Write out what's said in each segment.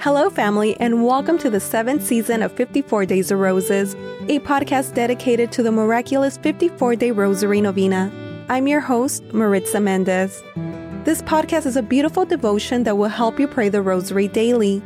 Hello, family, and welcome to the seventh season of 54 Days of Roses, a podcast dedicated to the miraculous 54 day Rosary Novena. I'm your host, Maritza Mendez. This podcast is a beautiful devotion that will help you pray the Rosary daily.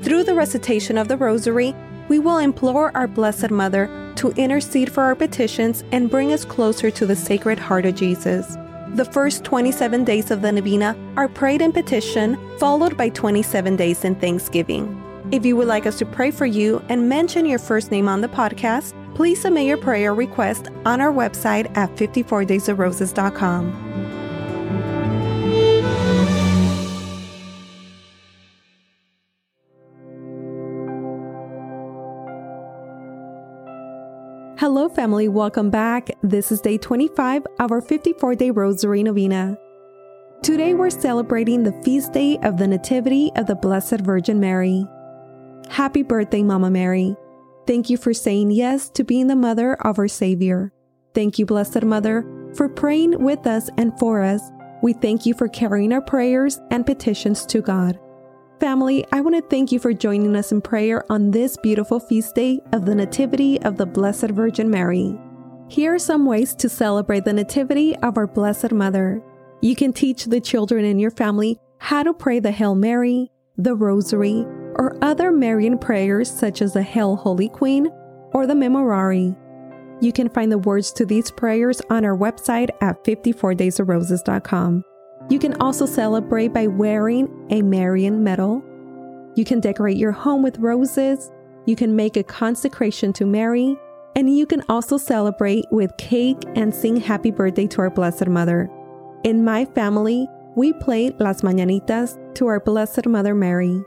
Through the recitation of the Rosary, we will implore our Blessed Mother to intercede for our petitions and bring us closer to the Sacred Heart of Jesus. The first 27 days of the Novena are prayed in petition, followed by 27 days in thanksgiving. If you would like us to pray for you and mention your first name on the podcast, please submit your prayer request on our website at 54daysofroses.com. Hello, family. Welcome back. This is day 25 of our 54 day Rosary Novena. Today, we're celebrating the feast day of the Nativity of the Blessed Virgin Mary. Happy birthday, Mama Mary. Thank you for saying yes to being the mother of our Savior. Thank you, Blessed Mother, for praying with us and for us. We thank you for carrying our prayers and petitions to God. Family, I want to thank you for joining us in prayer on this beautiful feast day of the Nativity of the Blessed Virgin Mary. Here are some ways to celebrate the Nativity of our Blessed Mother. You can teach the children in your family how to pray the Hail Mary, the Rosary, or other Marian prayers such as the Hail Holy Queen or the Memorare. You can find the words to these prayers on our website at 54daysofroses.com. You can also celebrate by wearing a Marian medal. You can decorate your home with roses. You can make a consecration to Mary. And you can also celebrate with cake and sing happy birthday to our Blessed Mother. In my family, we play Las Mañanitas to our Blessed Mother Mary.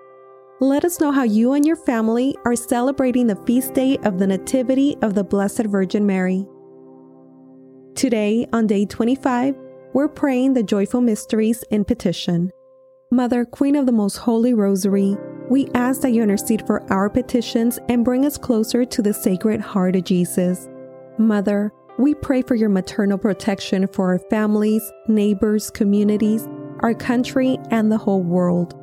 Let us know how you and your family are celebrating the feast day of the Nativity of the Blessed Virgin Mary. Today, on day 25, we're praying the joyful mysteries in petition. Mother, Queen of the Most Holy Rosary, we ask that you intercede for our petitions and bring us closer to the Sacred Heart of Jesus. Mother, we pray for your maternal protection for our families, neighbors, communities, our country, and the whole world.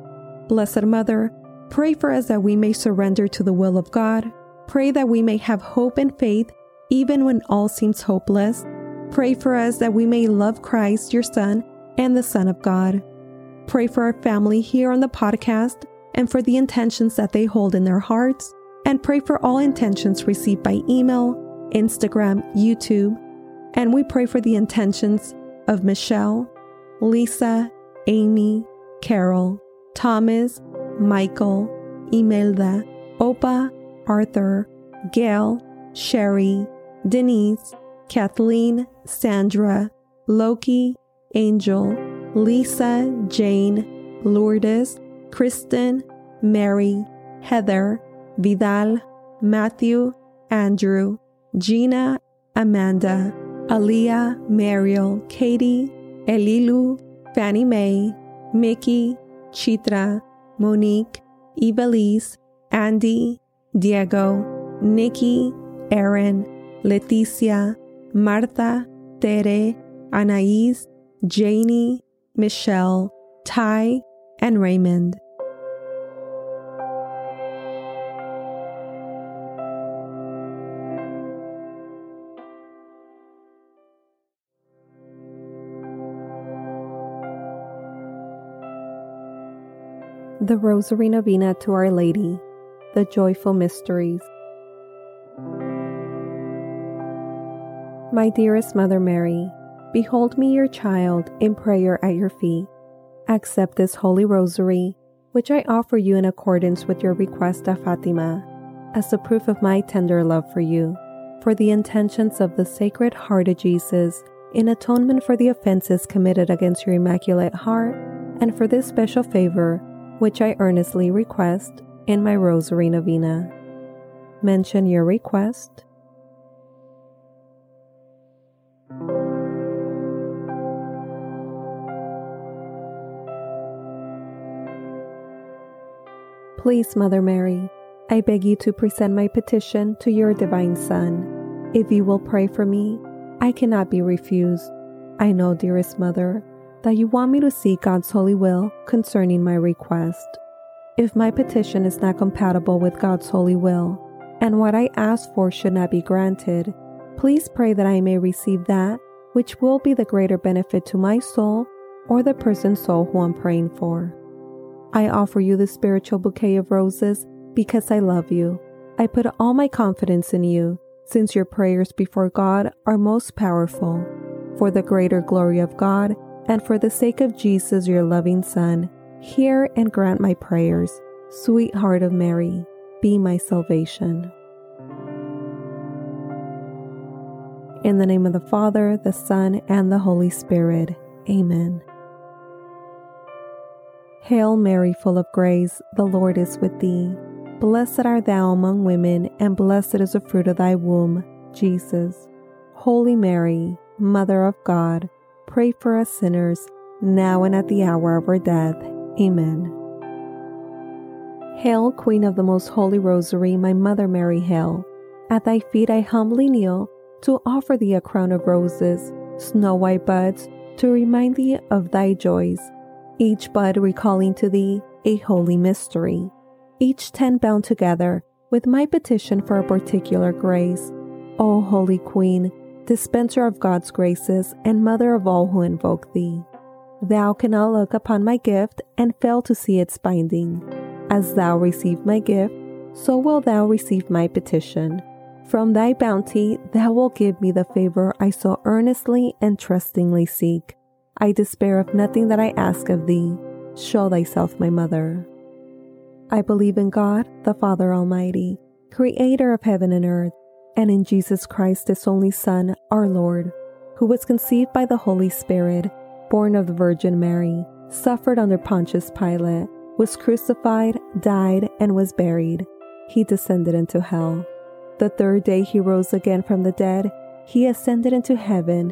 Blessed Mother, pray for us that we may surrender to the will of God. Pray that we may have hope and faith even when all seems hopeless Pray for us that we may love Christ, your Son, and the Son of God. Pray for our family here on the podcast and for the intentions that they hold in their hearts. And pray for all intentions received by email, Instagram, YouTube. And we pray for the intentions of Michelle, Lisa, Amy, Carol, Thomas, Michael, Imelda, Opa, Arthur, Gail, Sherry, Denise, Kathleen, Sandra, Loki, Angel, Lisa, Jane, Lourdes, Kristen, Mary, Heather, Vidal, Matthew, Andrew, Gina, Amanda, Aliyah, Mariel, Katie, Elilu, Fannie Mae, Mickey, Chitra, Monique, Evelise, Andy, Diego, Nikki, Aaron, Leticia, Martha, Tere, Anais, Janie, Michelle, Ty, and Raymond. The Rosary Novena to Our Lady, the Joyful Mysteries. My dearest Mother Mary, behold me your child in prayer at your feet. Accept this holy rosary, which I offer you in accordance with your request of Fatima, as a proof of my tender love for you, for the intentions of the Sacred Heart of Jesus, in atonement for the offenses committed against your Immaculate Heart, and for this special favor, which I earnestly request in my Rosary Novena. Mention your request Please, Mother Mary, I beg you to present my petition to your divine Son. If you will pray for me, I cannot be refused. I know, dearest Mother, that you want me to seek God's holy will concerning my request. If my petition is not compatible with God's holy will, and what I ask for should not be granted, please pray that I may receive that which will be the greater benefit to my soul or the person's soul who I'm praying for. I offer you the spiritual bouquet of roses because I love you. I put all my confidence in you, since your prayers before God are most powerful. For the greater glory of God, and for the sake of Jesus, your loving Son, hear and grant my prayers. sweetheart of Mary, be my salvation. In the name of the Father, the Son, and the Holy Spirit. Amen. Hail Mary, full of grace, the Lord is with thee. Blessed art thou among women, and blessed is the fruit of thy womb, Jesus. Holy Mary, Mother of God, pray for us sinners, now and at the hour of our death. Amen. Hail, Queen of the Most Holy Rosary, my Mother Mary, hail. At thy feet I humbly kneel to offer thee a crown of roses, snow white buds, to remind thee of thy joys, each bud recalling to thee a holy mystery, each ten bound together with my petition for a particular grace. O Holy Queen, dispenser of God's graces and mother of all who invoke thee, thou cannot look upon my gift and fail to see its binding. As thou receive my gift, so will thou receive my petition. From thy bounty, thou wilt give me the favor I so earnestly and trustingly seek. I despair of nothing that I ask of thee. Show thyself my mother. I believe in God, the Father Almighty, creator of heaven and earth, and in Jesus Christ, his only Son, our Lord, who was conceived by the Holy Spirit, born of the Virgin Mary, suffered under Pontius Pilate, was crucified, died, and was buried. He descended into hell. The third day he rose again from the dead. He ascended into heaven,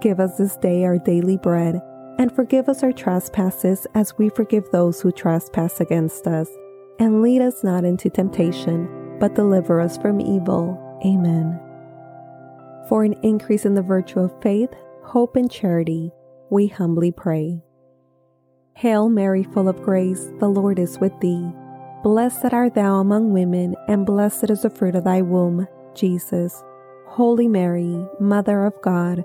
Give us this day our daily bread, and forgive us our trespasses as we forgive those who trespass against us. And lead us not into temptation, but deliver us from evil. Amen. For an increase in the virtue of faith, hope, and charity, we humbly pray. Hail Mary, full of grace, the Lord is with thee. Blessed art thou among women, and blessed is the fruit of thy womb, Jesus. Holy Mary, Mother of God,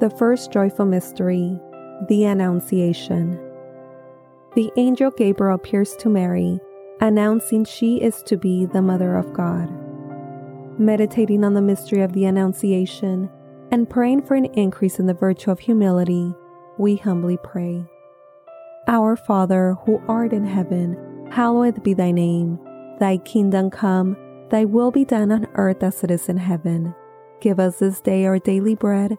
The first joyful mystery, the Annunciation. The angel Gabriel appears to Mary, announcing she is to be the Mother of God. Meditating on the mystery of the Annunciation and praying for an increase in the virtue of humility, we humbly pray. Our Father, who art in heaven, hallowed be thy name. Thy kingdom come, thy will be done on earth as it is in heaven. Give us this day our daily bread,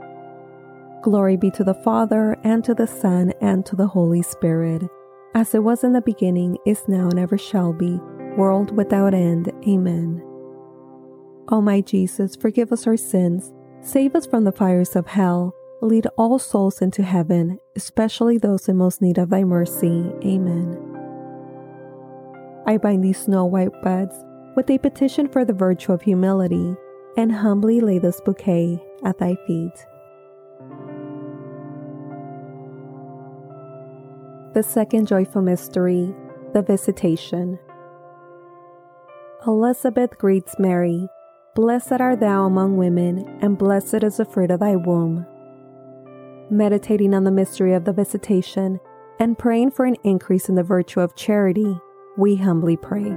Glory be to the Father, and to the Son, and to the Holy Spirit, as it was in the beginning, is now, and ever shall be, world without end. Amen. O my Jesus, forgive us our sins, save us from the fires of hell Lead all souls into heaven, especially those in most need of thy mercy. Amen. I bind these snow white buds with a petition for the virtue of humility and humbly lay this bouquet at thy feet. The second joyful mystery, the Visitation. Elizabeth greets Mary. Blessed art thou among women, and blessed is the fruit of thy womb meditating on the mystery of the visitation, and praying for an increase in the virtue of charity, we humbly pray.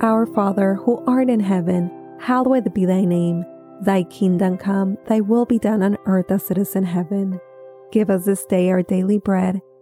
Our Father, who art in heaven, hallowed be thy name. Thy kingdom come, thy will be done on earth as it is in heaven. Give us this day our daily bread,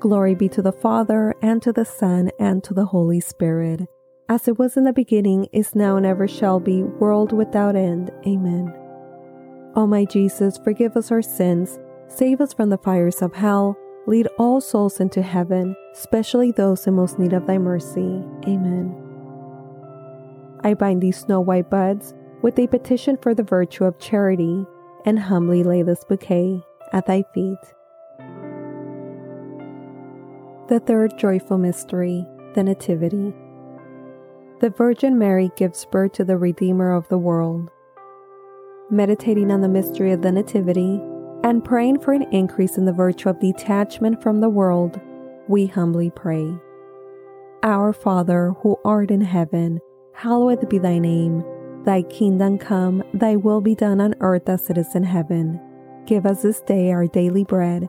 Glory be to the Father, and to the Son, and to the Holy Spirit as it was in the beginning, is now, and ever shall be, world without end. Amen. O my Jesus, forgive us our sins, save us from the fires of hell, lead all souls into heaven, especially those in most need of thy mercy. Amen. I bind these snow white buds with a petition for the virtue of charity, and humbly lay this bouquet at thy feet. The third joyful mystery, the Nativity the Virgin Mary gives birth to the Redeemer of the world. Meditating on the mystery of the Nativity and praying for an increase in the virtue of detachment from the world, we humbly pray. Our Father, who art in heaven, hallowed be thy name. Thy kingdom come, thy will be done on earth as it is in heaven. Give us this day our daily bread,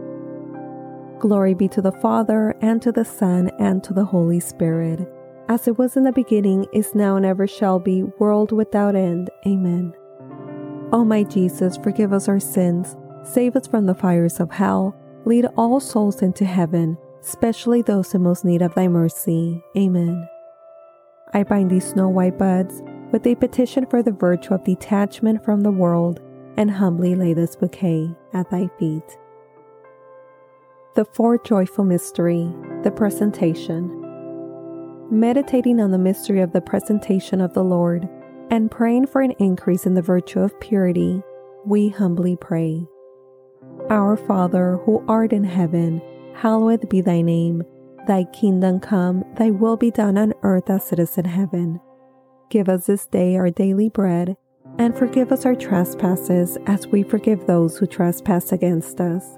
Glory be to the Father, and to the Son, and to the Holy Spirit, as it was in the beginning, is now, and ever shall be, world without end. Amen. O my Jesus, forgive us our sins, save us from the fires of hell, lead all souls into heaven, especially those in most need of thy mercy. Amen. I bind these snow white buds with a petition for the virtue of detachment from the world, and humbly lay this bouquet at thy feet. The fourth joyful mystery, the presentation. Meditating on the mystery of the presentation of the Lord and praying for an increase in the virtue of purity, we humbly pray. Our Father, who art in heaven, hallowed be thy name. Thy kingdom come, thy will be done on earth as it is in heaven. Give us this day our daily bread, and forgive us our trespasses as we forgive those who trespass against us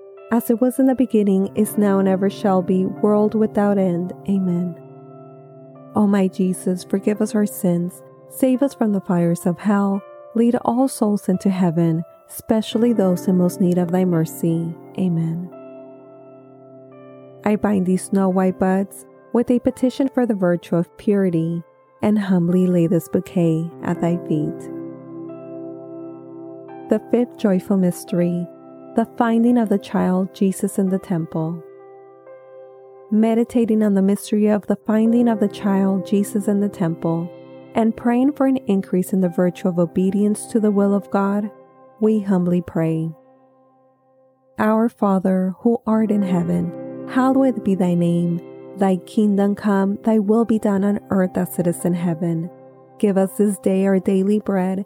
as it was in the beginning, is now, and ever shall be, world without end. Amen. O my Jesus, forgive us our sins, save us from the fires of hell, lead all souls into heaven, especially those in most need of thy mercy. Amen. I bind these snow white buds with a petition for the virtue of purity, and humbly lay this bouquet at thy feet. The fifth joyful mystery the finding of the child Jesus in the temple. Meditating on the mystery of the finding of the child Jesus in the temple and praying for an increase in the virtue of obedience to the will of God, we humbly pray. Our Father, who art in heaven, hallowed be thy name. Thy kingdom come, thy will be done on earth as it is in heaven. Give us this day our daily bread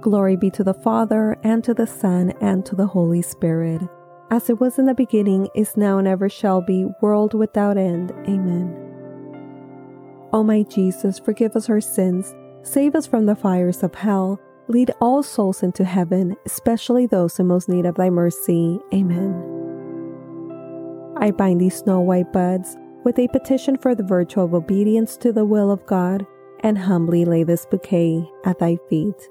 Glory be to the Father, and to the Son, and to the Holy Spirit, as it was in the beginning, is now, and ever shall be, world without end. Amen. O my Jesus, forgive us our sins Save us from the fires of hell. Lead all souls into heaven, especially those in most need of thy mercy. Amen. I bind these snow white buds with a petition for the virtue of obedience to the will of God and humbly lay this bouquet at thy feet.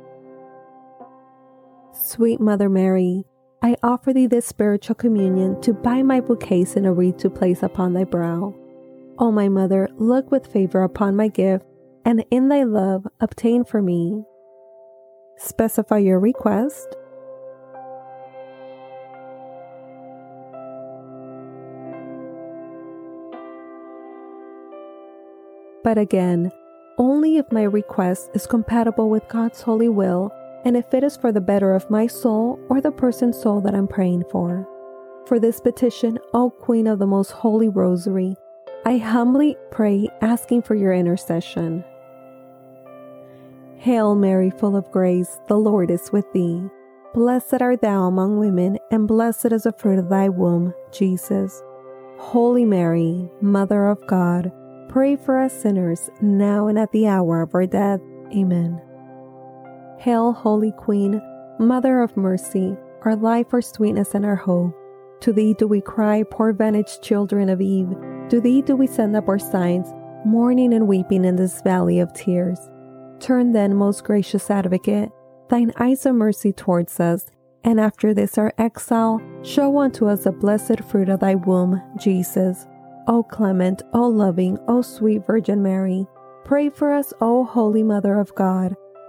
Sweet Mother Mary, I offer thee this spiritual communion to bind my bouquets in a wreath to place upon thy brow O my mother, look with favor upon my gift, and in thy love obtain for me. Specify your request. But again, only if my request is compatible with God's holy will and if it is for the better of my soul or the person's soul that I'm praying for. For this petition, O Queen of the Most Holy Rosary, I humbly pray asking for your intercession. Hail Mary, full of grace, the Lord is with thee. Blessed art thou among women, and blessed is the fruit of thy womb, Jesus. Holy Mary, Mother of God, pray for us sinners, now and at the hour of our death. Amen. Hail, Holy Queen, Mother of mercy, our life, our sweetness, and our hope. To thee do we cry, poor vanaged children of Eve. To thee do we send up our signs, mourning and weeping in this valley of tears. Turn then, most gracious advocate, thine eyes of mercy towards us, and after this our exile, show unto us the blessed fruit of thy womb, Jesus. O clement, O loving, O sweet Virgin Mary, pray for us, O Holy Mother of God,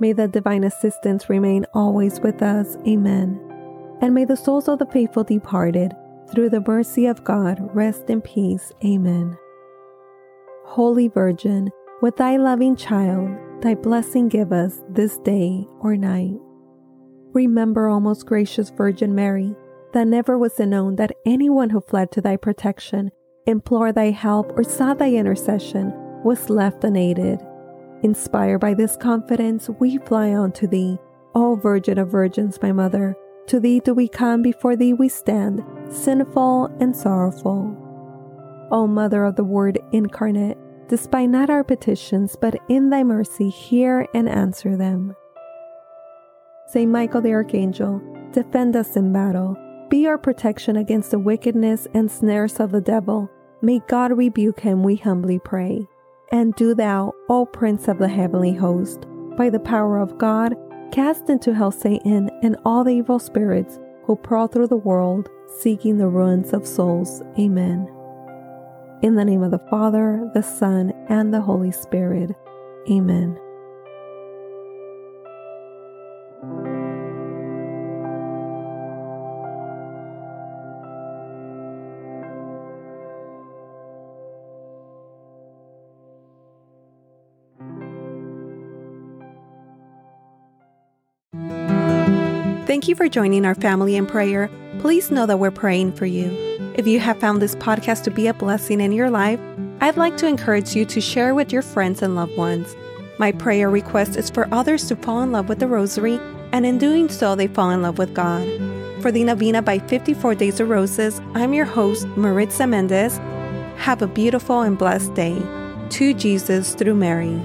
May the divine assistance remain always with us. Amen. And may the souls of the faithful departed, through the mercy of God, rest in peace. Amen. Holy Virgin, with thy loving child, thy blessing give us this day or night. Remember, O most gracious Virgin Mary, that never was it known that anyone who fled to thy protection, implored thy help, or sought thy intercession was left unaided. Inspired by this confidence, we fly on to thee, O Virgin of Virgins, my Mother. To thee do we come, before thee we stand, sinful and sorrowful. O Mother of the Word incarnate, despite not our petitions, but in thy mercy hear and answer them. Saint Michael the Archangel, defend us in battle. Be our protection against the wickedness and snares of the devil. May God rebuke him, we humbly pray. And do thou, O Prince of the heavenly host, by the power of God, cast into hell Satan and all the evil spirits who prowl through the world, seeking the ruins of souls. Amen. In the name of the Father, the Son, and the Holy Spirit. Amen. Thank you for joining our family in prayer. Please know that we're praying for you. If you have found this podcast to be a blessing in your life, I'd like to encourage you to share with your friends and loved ones. My prayer request is for others to fall in love with the Rosary, and in doing so, they fall in love with God. For the Novena by 54 Days of Roses, I'm your host, Maritza Mendez. Have a beautiful and blessed day. To Jesus through Mary.